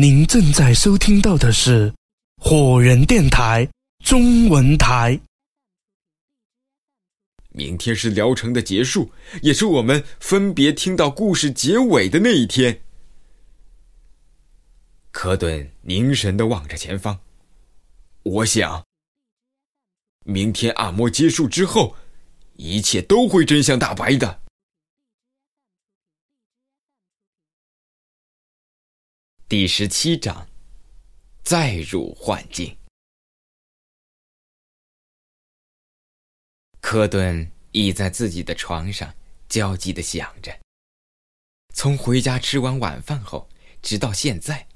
您正在收听到的是火人电台中文台。明天是疗程的结束，也是我们分别听到故事结尾的那一天。科顿凝神的望着前方，我想，明天按摩结束之后，一切都会真相大白的。第十七章，再入幻境。科顿倚在自己的床上，焦急的想着。从回家吃完晚饭后，直到现在，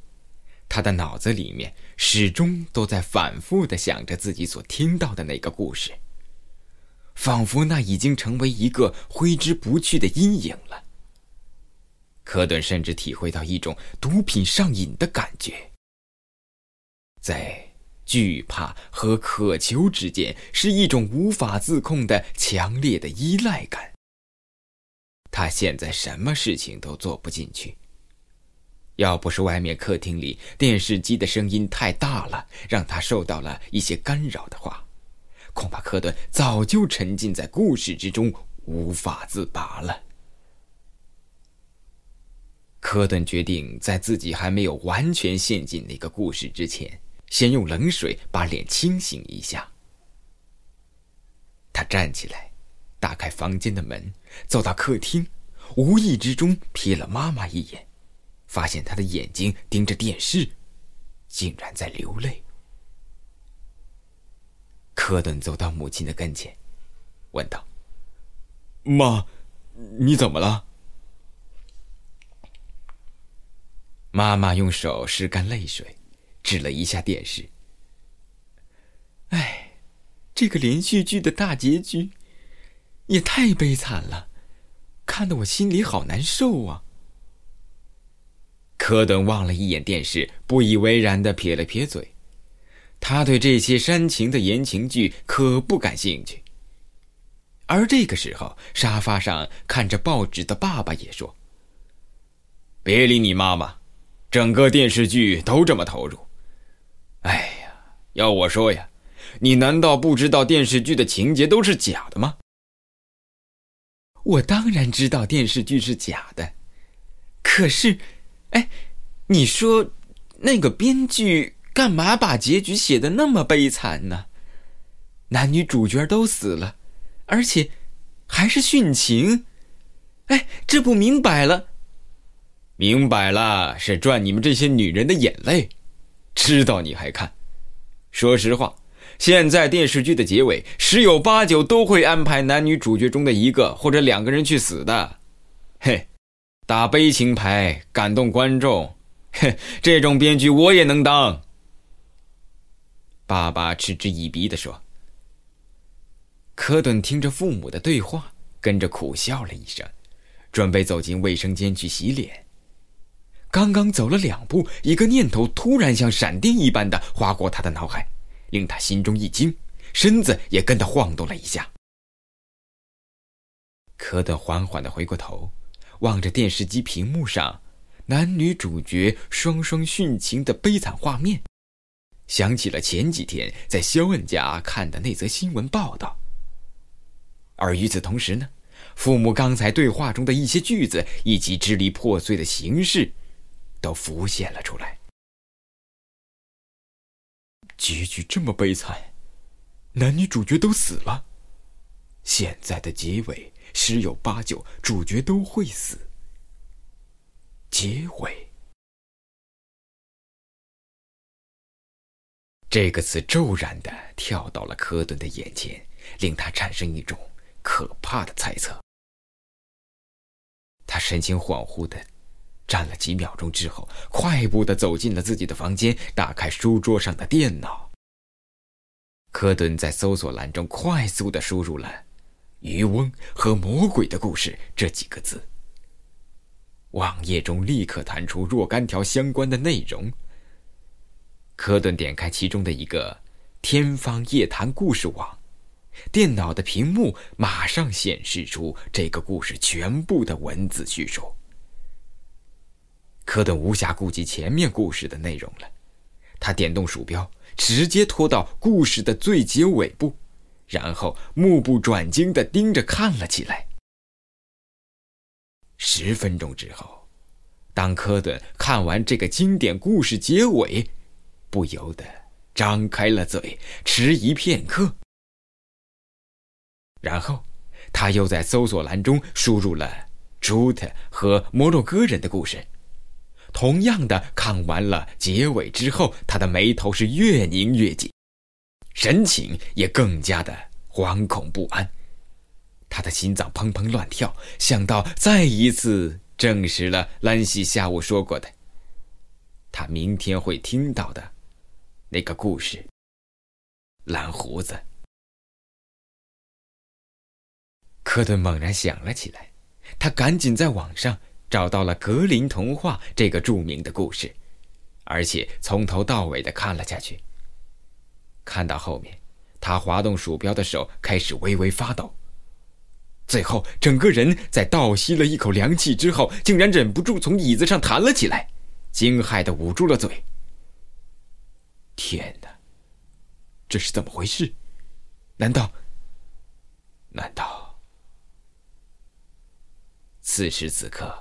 他的脑子里面始终都在反复的想着自己所听到的那个故事，仿佛那已经成为一个挥之不去的阴影了。科顿甚至体会到一种毒品上瘾的感觉，在惧怕和渴求之间，是一种无法自控的强烈的依赖感。他现在什么事情都做不进去。要不是外面客厅里电视机的声音太大了，让他受到了一些干扰的话，恐怕科顿早就沉浸在故事之中，无法自拔了。科顿决定在自己还没有完全陷进那个故事之前，先用冷水把脸清醒一下。他站起来，打开房间的门，走到客厅，无意之中瞥了妈妈一眼，发现她的眼睛盯着电视，竟然在流泪。科顿走到母亲的跟前，问道：“妈，你怎么了？”妈妈用手拭干泪水，指了一下电视。哎，这个连续剧的大结局也太悲惨了，看得我心里好难受啊！科顿望了一眼电视，不以为然的撇了撇嘴。他对这些煽情的言情剧可不感兴趣。而这个时候，沙发上看着报纸的爸爸也说：“别理你妈妈。”整个电视剧都这么投入，哎呀，要我说呀，你难道不知道电视剧的情节都是假的吗？我当然知道电视剧是假的，可是，哎，你说那个编剧干嘛把结局写的那么悲惨呢？男女主角都死了，而且还是殉情，哎，这不明摆了？明白了，是赚你们这些女人的眼泪，知道你还看？说实话，现在电视剧的结尾十有八九都会安排男女主角中的一个或者两个人去死的。嘿，打悲情牌，感动观众，嘿，这种编剧我也能当。爸爸嗤之以鼻的说。科顿听着父母的对话，跟着苦笑了一声，准备走进卫生间去洗脸。刚刚走了两步，一个念头突然像闪电一般的划过他的脑海，令他心中一惊，身子也跟着晃动了一下。科德缓缓的回过头，望着电视机屏幕上男女主角双双殉情的悲惨画面，想起了前几天在肖恩家看的那则新闻报道。而与此同时呢，父母刚才对话中的一些句子以及支离破碎的形式。都浮现了出来。结局这么悲惨，男女主角都死了。现在的结尾十有八九主角都会死。结尾这个词骤然的跳到了科顿的眼前，令他产生一种可怕的猜测。他神情恍惚的。站了几秒钟之后，快步的走进了自己的房间，打开书桌上的电脑。科顿在搜索栏中快速的输入了“渔翁和魔鬼的故事”这几个字。网页中立刻弹出若干条相关的内容。科顿点开其中的一个“天方夜谭故事网”，电脑的屏幕马上显示出这个故事全部的文字叙述。科顿无暇顾及前面故事的内容了，他点动鼠标，直接拖到故事的最结尾部，然后目不转睛地盯着看了起来。十分钟之后，当科顿看完这个经典故事结尾，不由得张开了嘴，迟疑片刻，然后他又在搜索栏中输入了朱特和摩洛哥人的故事。同样的，看完了结尾之后，他的眉头是越拧越紧，神情也更加的惶恐不安。他的心脏砰砰乱跳，想到再一次证实了兰西下午说过的，他明天会听到的那个故事——蓝胡子。科顿猛然想了起来，他赶紧在网上。找到了格林童话这个著名的故事，而且从头到尾的看了下去。看到后面，他滑动鼠标的手开始微微发抖。最后，整个人在倒吸了一口凉气之后，竟然忍不住从椅子上弹了起来，惊骇的捂住了嘴。天哪，这是怎么回事？难道？难道？此时此刻。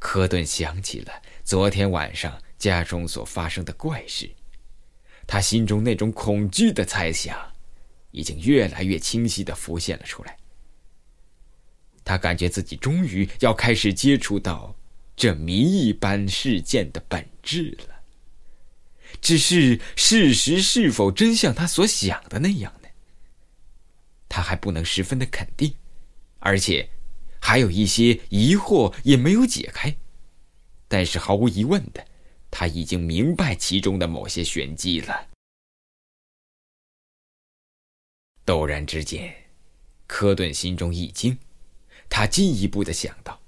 科顿想起了昨天晚上家中所发生的怪事，他心中那种恐惧的猜想，已经越来越清晰的浮现了出来。他感觉自己终于要开始接触到这谜一般事件的本质了。只是事实是否真像他所想的那样呢？他还不能十分的肯定，而且。还有一些疑惑也没有解开，但是毫无疑问的，他已经明白其中的某些玄机了。陡然之间，科顿心中一惊，他进一步的想到：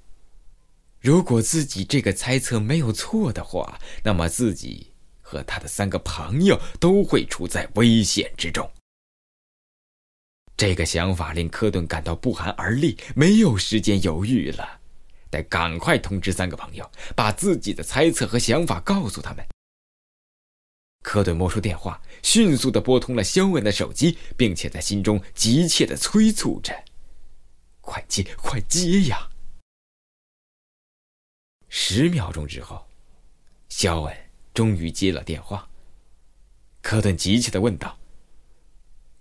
如果自己这个猜测没有错的话，那么自己和他的三个朋友都会处在危险之中。这个想法令科顿感到不寒而栗，没有时间犹豫了，得赶快通知三个朋友，把自己的猜测和想法告诉他们。科顿摸出电话，迅速的拨通了肖恩的手机，并且在心中急切的催促着：“快接，快接呀！”十秒钟之后，肖恩终于接了电话。科顿急切的问道。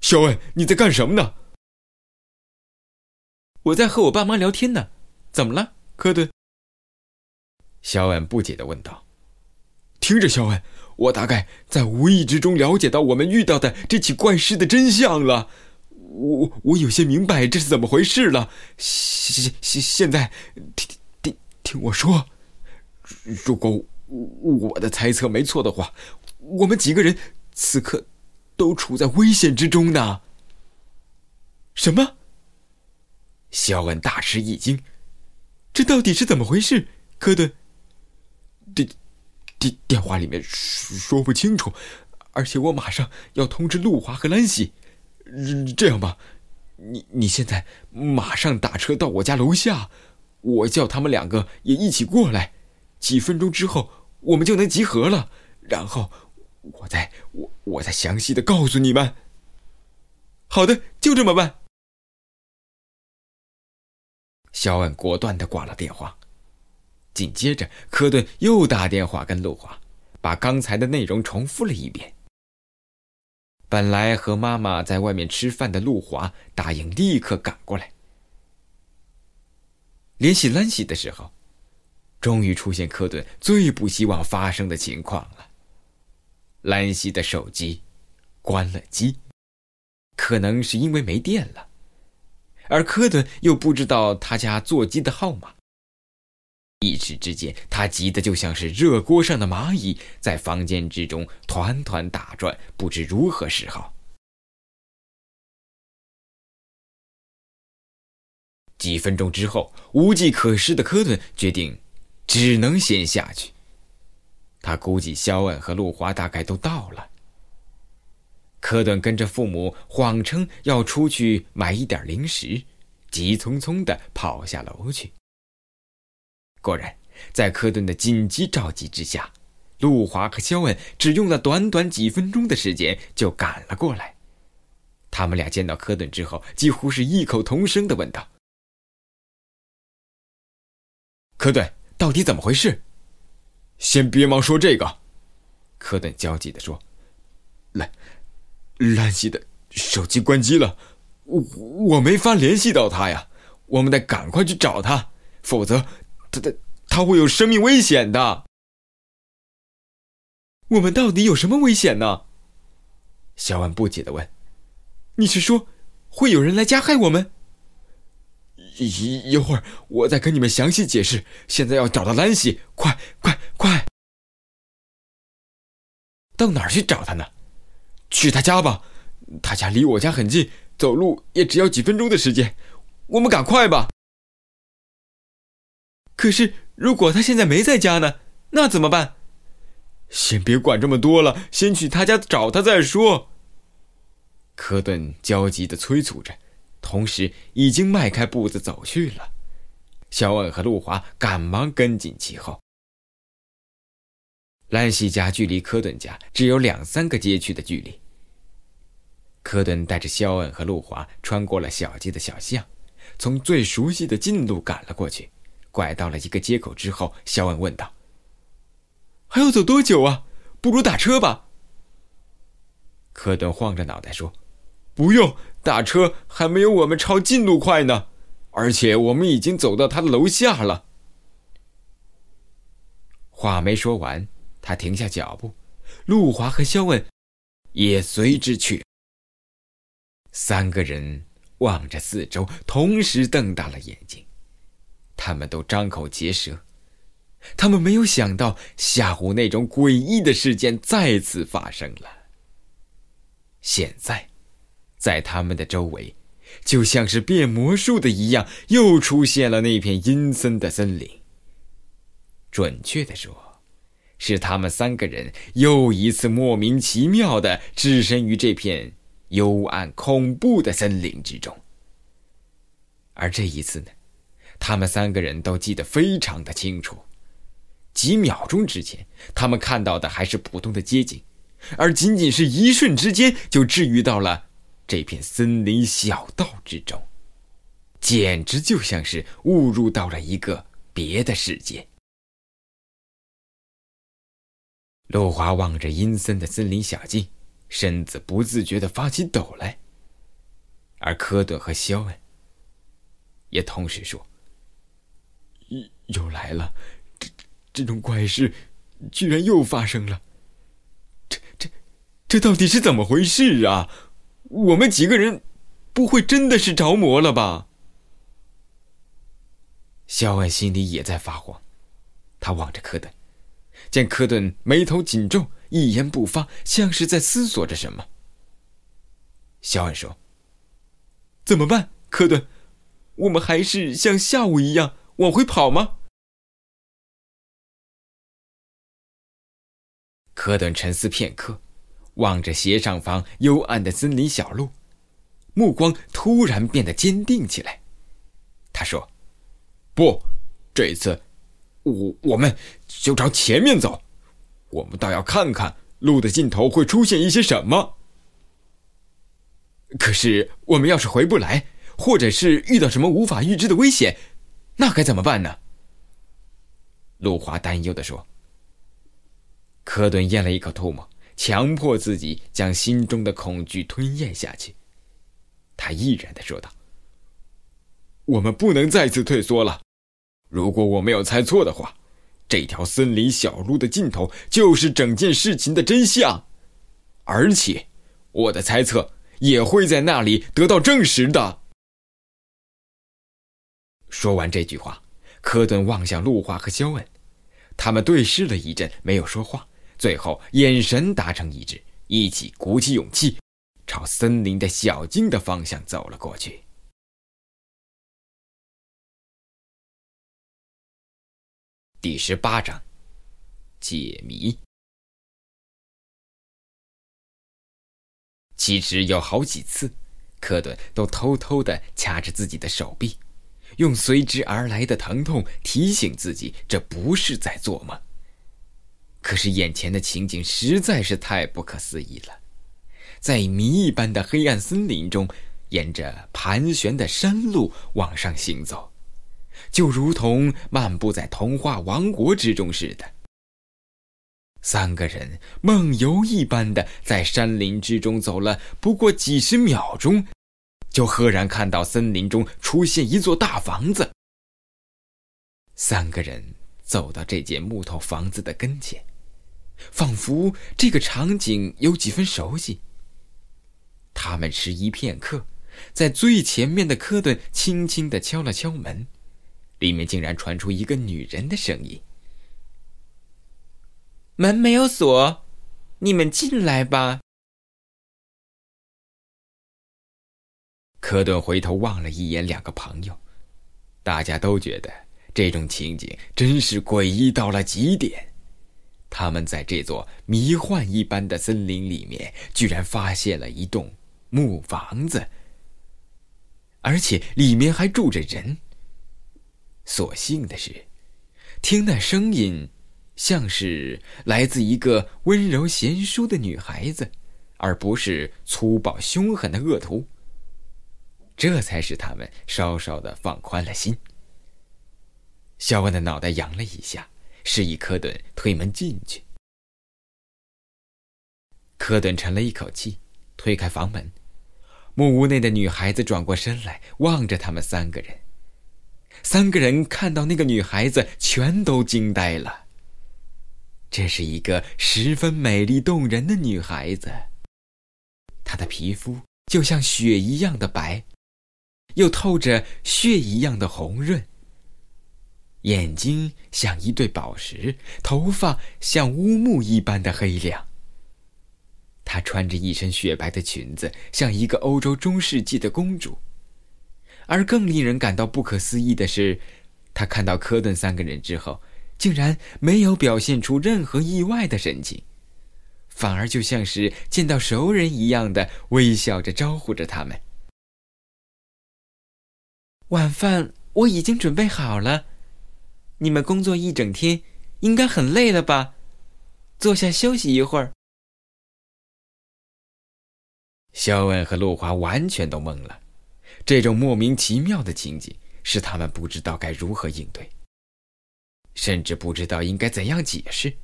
肖恩，你在干什么呢？我在和我爸妈聊天呢。怎么了，科顿？肖恩不解的问道。听着，肖恩，我大概在无意之中了解到我们遇到的这起怪事的真相了。我我有些明白这是怎么回事了。现现现现在，听听听我说，如果我的猜测没错的话，我们几个人此刻。都处在危险之中呢。什么？肖恩大吃一惊，这到底是怎么回事？科顿，电电电话里面说不清楚，而且我马上要通知陆华和兰西。这样吧，你你现在马上打车到我家楼下，我叫他们两个也一起过来，几分钟之后我们就能集合了，然后。我再我我再详细的告诉你们。好的，就这么办。肖恩果断的挂了电话，紧接着科顿又打电话跟陆华，把刚才的内容重复了一遍。本来和妈妈在外面吃饭的陆华答应立刻赶过来。联系兰西的时候，终于出现科顿最不希望发生的情况了。兰西的手机关了机，可能是因为没电了，而科顿又不知道他家座机的号码。一时之间，他急得就像是热锅上的蚂蚁，在房间之中团团打转，不知如何是好。几分钟之后，无计可施的科顿决定，只能先下去。他估计肖恩和路华大概都到了。科顿跟着父母谎称要出去买一点零食，急匆匆的跑下楼去。果然，在科顿的紧急召集之下，路华和肖恩只用了短短几分钟的时间就赶了过来。他们俩见到科顿之后，几乎是异口同声的问道：“科顿，到底怎么回事？”先别忙说这个，科顿焦急的说：“兰，兰西的手机关机了，我我没法联系到他呀。我们得赶快去找他，否则他他他会有生命危险的。”我们到底有什么危险呢？小婉不解的问：“你是说会有人来加害我们？”一一会儿，我再跟你们详细解释。现在要找到兰西，快快快！到哪儿去找他呢？去他家吧，他家离我家很近，走路也只要几分钟的时间。我们赶快吧。可是，如果他现在没在家呢？那怎么办？先别管这么多了，先去他家找他再说。科顿焦急的催促着。同时，已经迈开步子走去了。肖恩和路华赶忙跟紧其后。兰西家距离科顿家只有两三个街区的距离。科顿带着肖恩和路华穿过了小街的小巷，从最熟悉的近路赶了过去。拐到了一个街口之后，肖恩问道：“还要走多久啊？不如打车吧。”科顿晃着脑袋说：“不用。”打车还没有我们抄近路快呢，而且我们已经走到他的楼下了。话没说完，他停下脚步，陆华和肖恩也随之去。三个人望着四周，同时瞪大了眼睛，他们都张口结舌，他们没有想到下午那种诡异的事件再次发生了。现在。在他们的周围，就像是变魔术的一样，又出现了那片阴森的森林。准确的说，是他们三个人又一次莫名其妙的置身于这片幽暗恐怖的森林之中。而这一次呢，他们三个人都记得非常的清楚。几秒钟之前，他们看到的还是普通的街景，而仅仅是一瞬之间，就治愈到了。这片森林小道之中，简直就像是误入到了一个别的世界。陆华望着阴森的森林小径，身子不自觉的发起抖来。而科顿和肖恩也同时说：“又来了，这这种怪事，居然又发生了。这这这到底是怎么回事啊？”我们几个人，不会真的是着魔了吧？肖恩心里也在发慌，他望着科顿，见科顿眉头紧皱，一言不发，像是在思索着什么。肖恩说：“怎么办，科顿？我们还是像下午一样往回跑吗？”科顿沉思片刻。望着斜上方幽暗的森林小路，目光突然变得坚定起来。他说：“不，这一次，我我们就朝前面走。我们倒要看看路的尽头会出现一些什么。可是，我们要是回不来，或者是遇到什么无法预知的危险，那该怎么办呢？”路华担忧的说。科顿咽了一口唾沫。强迫自己将心中的恐惧吞咽下去。他毅然的说道：“我们不能再次退缩了。如果我没有猜错的话，这条森林小路的尽头就是整件事情的真相，而且，我的猜测也会在那里得到证实的。”说完这句话，科顿望向陆华和肖恩，他们对视了一阵，没有说话。最后，眼神达成一致，一起鼓起勇气，朝森林的小径的方向走了过去。第十八章，解谜。其实有好几次，科顿都偷偷的掐着自己的手臂，用随之而来的疼痛提醒自己这不是在做梦。可是眼前的情景实在是太不可思议了，在谜一般的黑暗森林中，沿着盘旋的山路往上行走，就如同漫步在童话王国之中似的。三个人梦游一般的在山林之中走了不过几十秒钟，就赫然看到森林中出现一座大房子。三个人走到这间木头房子的跟前，仿佛这个场景有几分熟悉。他们迟疑片刻，在最前面的科顿轻轻的敲了敲门，里面竟然传出一个女人的声音。门没有锁，你们进来吧。科顿回头望了一眼两个朋友，大家都觉得这种情景真是诡异到了极点。他们在这座迷幻一般的森林里面，居然发现了一栋木房子，而且里面还住着人。所幸的是，听那声音。像是来自一个温柔贤淑的女孩子，而不是粗暴凶狠的恶徒。这才使他们稍稍的放宽了心。肖恩的脑袋扬了一下，示意科顿推门进去。科顿沉了一口气，推开房门。木屋内的女孩子转过身来，望着他们三个人。三个人看到那个女孩子，全都惊呆了。这是一个十分美丽动人的女孩子。她的皮肤就像雪一样的白，又透着血一样的红润。眼睛像一对宝石，头发像乌木一般的黑亮。她穿着一身雪白的裙子，像一个欧洲中世纪的公主。而更令人感到不可思议的是，他看到科顿三个人之后。竟然没有表现出任何意外的神情，反而就像是见到熟人一样的微笑着招呼着他们。晚饭我已经准备好了，你们工作一整天，应该很累了吧？坐下休息一会儿。肖恩和陆华完全都懵了，这种莫名其妙的情景使他们不知道该如何应对。甚至不知道应该怎样解释。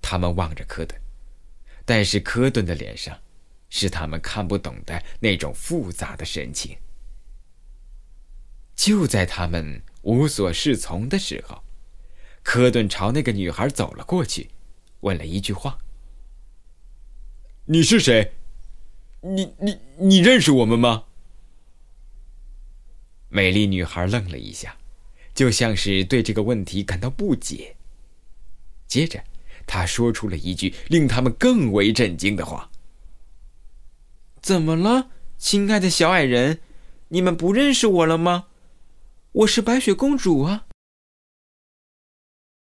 他们望着科顿，但是科顿的脸上是他们看不懂的那种复杂的神情。就在他们无所适从的时候，科顿朝那个女孩走了过去，问了一句话：“你是谁？你你你认识我们吗？”美丽女孩愣了一下。就像是对这个问题感到不解。接着，她说出了一句令他们更为震惊的话：“怎么了，亲爱的小矮人？你们不认识我了吗？我是白雪公主啊！”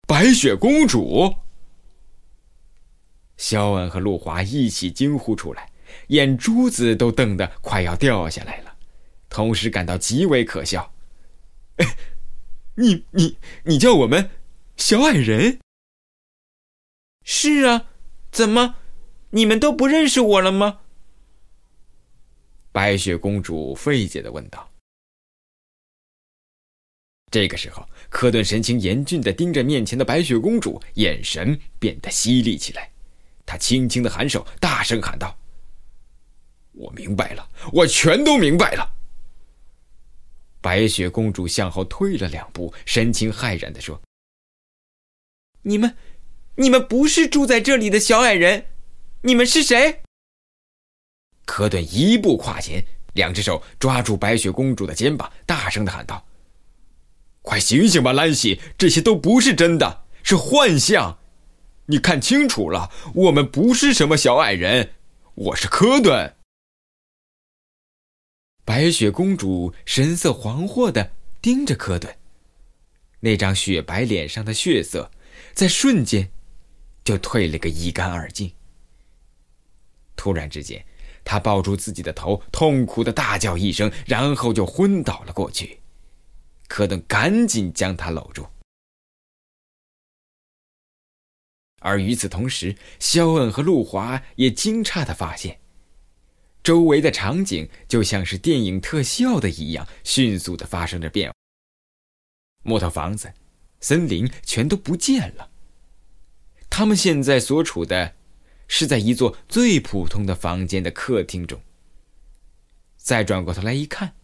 白雪公主！肖恩和路华一起惊呼出来，眼珠子都瞪得快要掉下来了，同时感到极为可笑。你你你叫我们小矮人？是啊，怎么，你们都不认识我了吗？白雪公主费解的问道。这个时候，科顿神情严峻的盯着面前的白雪公主，眼神变得犀利起来。他轻轻的颔首，大声喊道：“我明白了，我全都明白了。”白雪公主向后退了两步，神情骇然的说：“你们，你们不是住在这里的小矮人，你们是谁？”科顿一步跨前，两只手抓住白雪公主的肩膀，大声的喊道：“快醒醒吧，兰西！这些都不是真的，是幻象。你看清楚了，我们不是什么小矮人，我是科顿。”白雪公主神色惶惑的盯着科顿，那张雪白脸上的血色，在瞬间就退了个一干二净。突然之间，她抱住自己的头，痛苦的大叫一声，然后就昏倒了过去。柯顿赶紧将他搂住。而与此同时，肖恩和路华也惊诧的发现，周围的场景就像是电影特效的一样，迅速的发生着变化。木头房子、森林全都不见了。他们现在所处的，是在一座最普通的房间的客厅中。再转过头来一看，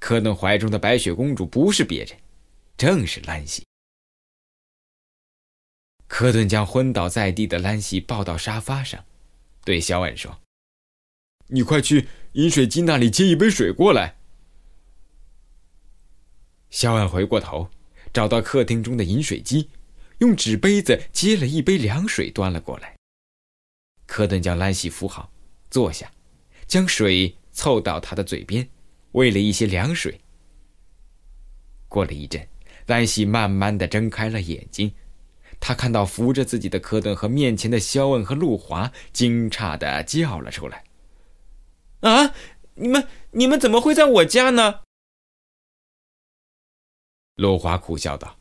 柯顿怀中的白雪公主不是别人，正是兰西。柯顿将昏倒在地的兰西抱到沙发上，对肖恩说：“你快去饮水机那里接一杯水过来。”肖恩回过头，找到客厅中的饮水机，用纸杯子接了一杯凉水端了过来。柯顿将兰西扶好，坐下，将水凑到他的嘴边，喂了一些凉水。过了一阵，兰西慢慢的睁开了眼睛。他看到扶着自己的柯顿和面前的肖恩和路华，惊诧的叫了出来：“啊，你们你们怎么会在我家呢？”罗华苦笑道：“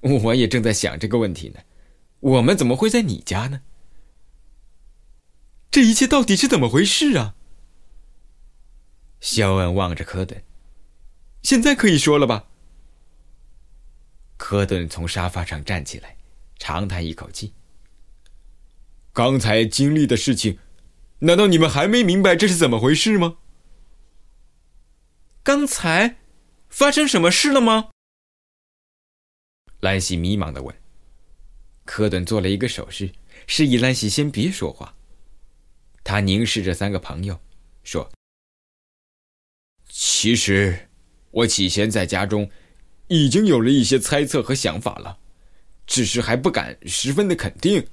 我也正在想这个问题呢，我们怎么会在你家呢？这一切到底是怎么回事啊？”肖恩望着柯顿：“现在可以说了吧？”柯顿从沙发上站起来，长叹一口气。刚才经历的事情，难道你们还没明白这是怎么回事吗？刚才发生什么事了吗？兰西迷茫的问。柯顿做了一个手势，示意兰西先别说话。他凝视着三个朋友，说：“其实，我起先在家中。”已经有了一些猜测和想法了，只是还不敢十分的肯定，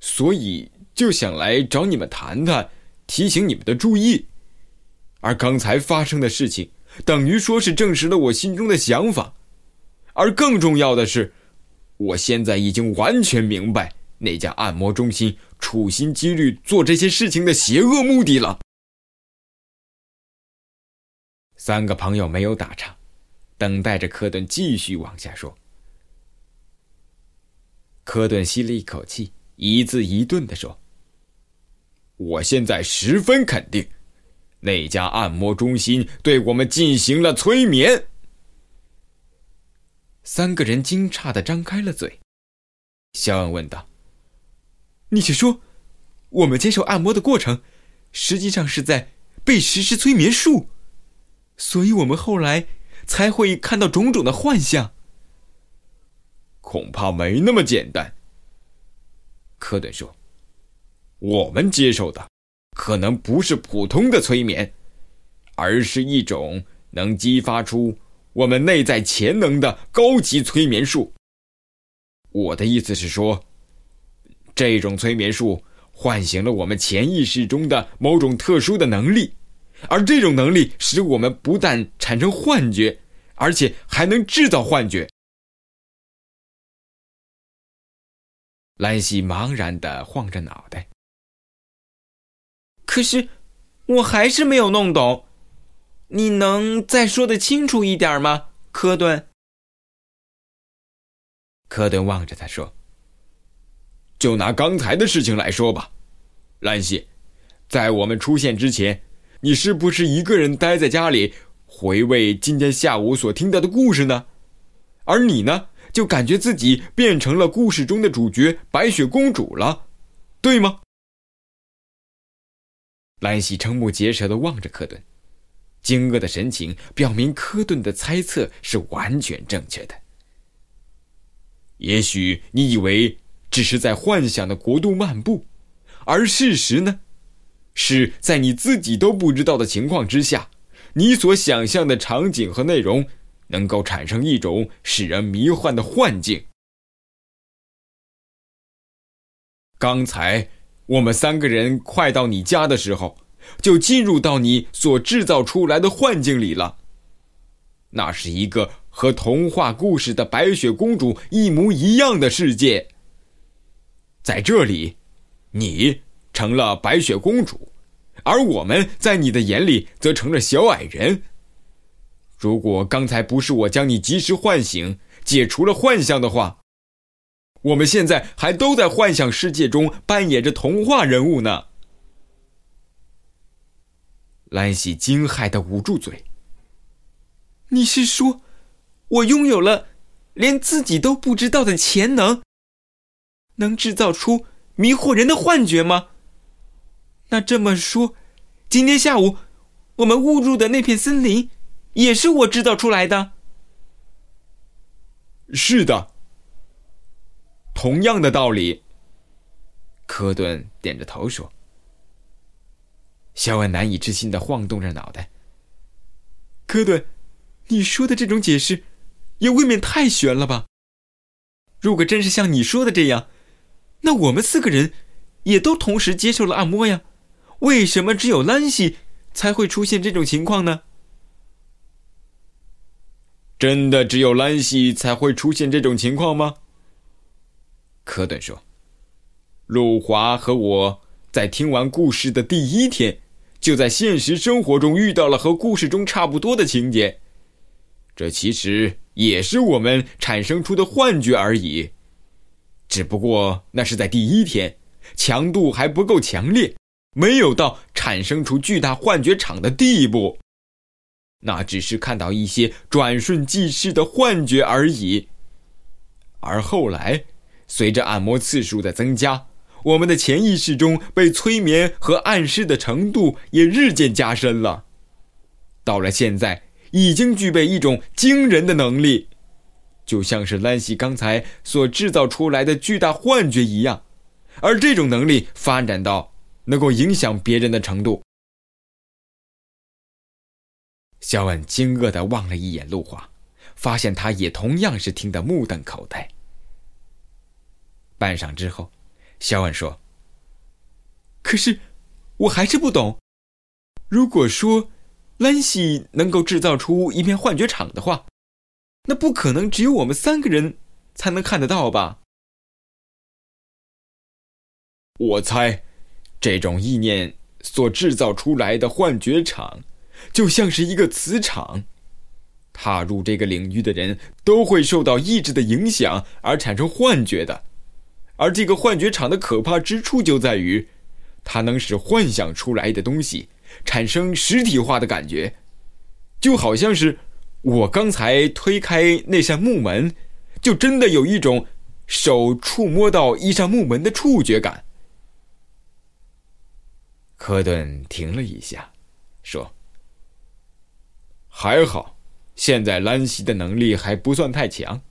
所以就想来找你们谈谈，提醒你们的注意。而刚才发生的事情，等于说是证实了我心中的想法。而更重要的是，我现在已经完全明白那家按摩中心处心积虑做这些事情的邪恶目的了。三个朋友没有打岔。等待着科顿继续往下说。科顿吸了一口气，一字一顿的说：“我现在十分肯定，那家按摩中心对我们进行了催眠。”三个人惊诧的张开了嘴。肖恩问道：“你是说，我们接受按摩的过程，实际上是在被实施催眠术？所以我们后来……”才会看到种种的幻象。恐怕没那么简单。柯顿说：“我们接受的，可能不是普通的催眠，而是一种能激发出我们内在潜能的高级催眠术。我的意思是说，这种催眠术唤醒了我们潜意识中的某种特殊的能力。”而这种能力使我们不但产生幻觉，而且还能制造幻觉。兰西茫然的晃着脑袋。可是，我还是没有弄懂，你能再说的清楚一点吗，科顿？科顿望着他说：“就拿刚才的事情来说吧，兰西，在我们出现之前。”你是不是一个人待在家里，回味今天下午所听到的故事呢？而你呢，就感觉自己变成了故事中的主角白雪公主了，对吗？兰西瞠目结舌的望着科顿，惊愕的神情表明科顿的猜测是完全正确的。也许你以为只是在幻想的国度漫步，而事实呢？是在你自己都不知道的情况之下，你所想象的场景和内容，能够产生一种使人迷幻的幻境。刚才我们三个人快到你家的时候，就进入到你所制造出来的幻境里了。那是一个和童话故事的白雪公主一模一样的世界。在这里，你。成了白雪公主，而我们在你的眼里则成了小矮人。如果刚才不是我将你及时唤醒，解除了幻象的话，我们现在还都在幻想世界中扮演着童话人物呢。”兰喜惊骇的捂住嘴。你是说，我拥有了连自己都不知道的潜能，能制造出迷惑人的幻觉吗？那这么说，今天下午我们误入的那片森林，也是我制造出来的？是的，同样的道理。科顿点着头说。肖恩难以置信的晃动着脑袋。科顿。你说的这种解释，也未免太悬了吧？如果真是像你说的这样，那我们四个人也都同时接受了按摩呀？为什么只有兰西才会出现这种情况呢？真的只有兰西才会出现这种情况吗？科顿说：“鲁华和我在听完故事的第一天，就在现实生活中遇到了和故事中差不多的情节。”这其实也是我们产生出的幻觉而已，只不过那是在第一天，强度还不够强烈，没有到产生出巨大幻觉场的地步。那只是看到一些转瞬即逝的幻觉而已。而后来，随着按摩次数的增加，我们的潜意识中被催眠和暗示的程度也日渐加深了。到了现在。已经具备一种惊人的能力，就像是兰西刚才所制造出来的巨大幻觉一样，而这种能力发展到能够影响别人的程度。肖恩惊愕的望了一眼陆华，发现他也同样是听得目瞪口呆。半晌之后，肖恩说：“可是，我还是不懂，如果说……”兰西能够制造出一片幻觉场的话，那不可能只有我们三个人才能看得到吧？我猜，这种意念所制造出来的幻觉场，就像是一个磁场，踏入这个领域的人都会受到意志的影响而产生幻觉的。而这个幻觉场的可怕之处就在于，它能使幻想出来的东西。产生实体化的感觉，就好像是我刚才推开那扇木门，就真的有一种手触摸到一扇木门的触觉感。科顿停了一下，说：“还好，现在兰西的能力还不算太强，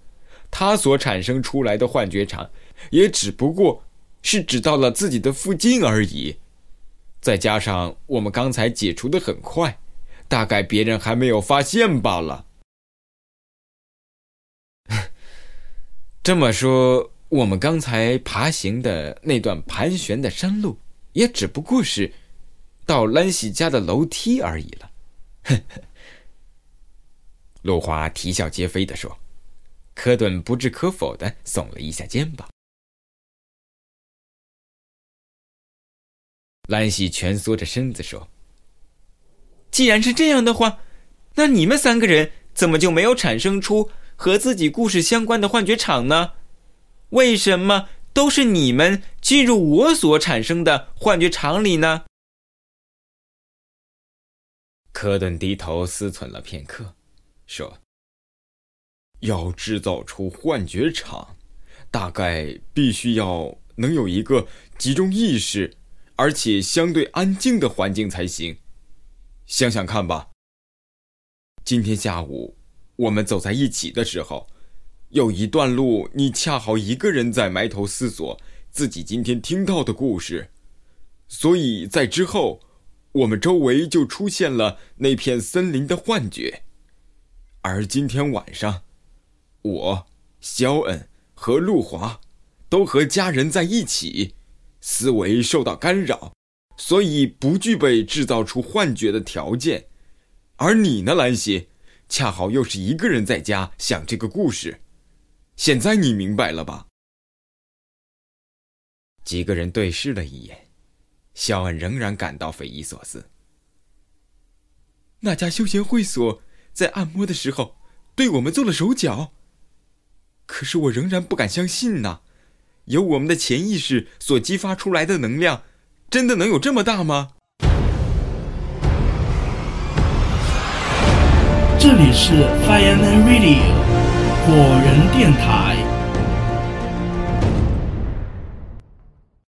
他所产生出来的幻觉场，也只不过是指到了自己的附近而已。”再加上我们刚才解除的很快，大概别人还没有发现罢了。这么说，我们刚才爬行的那段盘旋的山路，也只不过是到兰喜家的楼梯而已了。陆华啼笑皆非的说，科顿不置可否的耸了一下肩膀。兰喜蜷缩着身子说：“既然是这样的话，那你们三个人怎么就没有产生出和自己故事相关的幻觉场呢？为什么都是你们进入我所产生的幻觉场里呢？”科顿低头思忖了片刻，说：“要制造出幻觉场，大概必须要能有一个集中意识。”而且相对安静的环境才行。想想看吧。今天下午我们走在一起的时候，有一段路你恰好一个人在埋头思索自己今天听到的故事，所以在之后，我们周围就出现了那片森林的幻觉。而今天晚上，我、肖恩和陆华都和家人在一起。思维受到干扰，所以不具备制造出幻觉的条件。而你呢，兰西，恰好又是一个人在家想这个故事。现在你明白了吧？几个人对视了一眼，肖恩仍然感到匪夷所思。那家休闲会所在按摩的时候对我们做了手脚。可是我仍然不敢相信呐，由我们的潜意识所激发出来的能量，真的能有这么大吗？这里是 Fireman Radio 火人电台。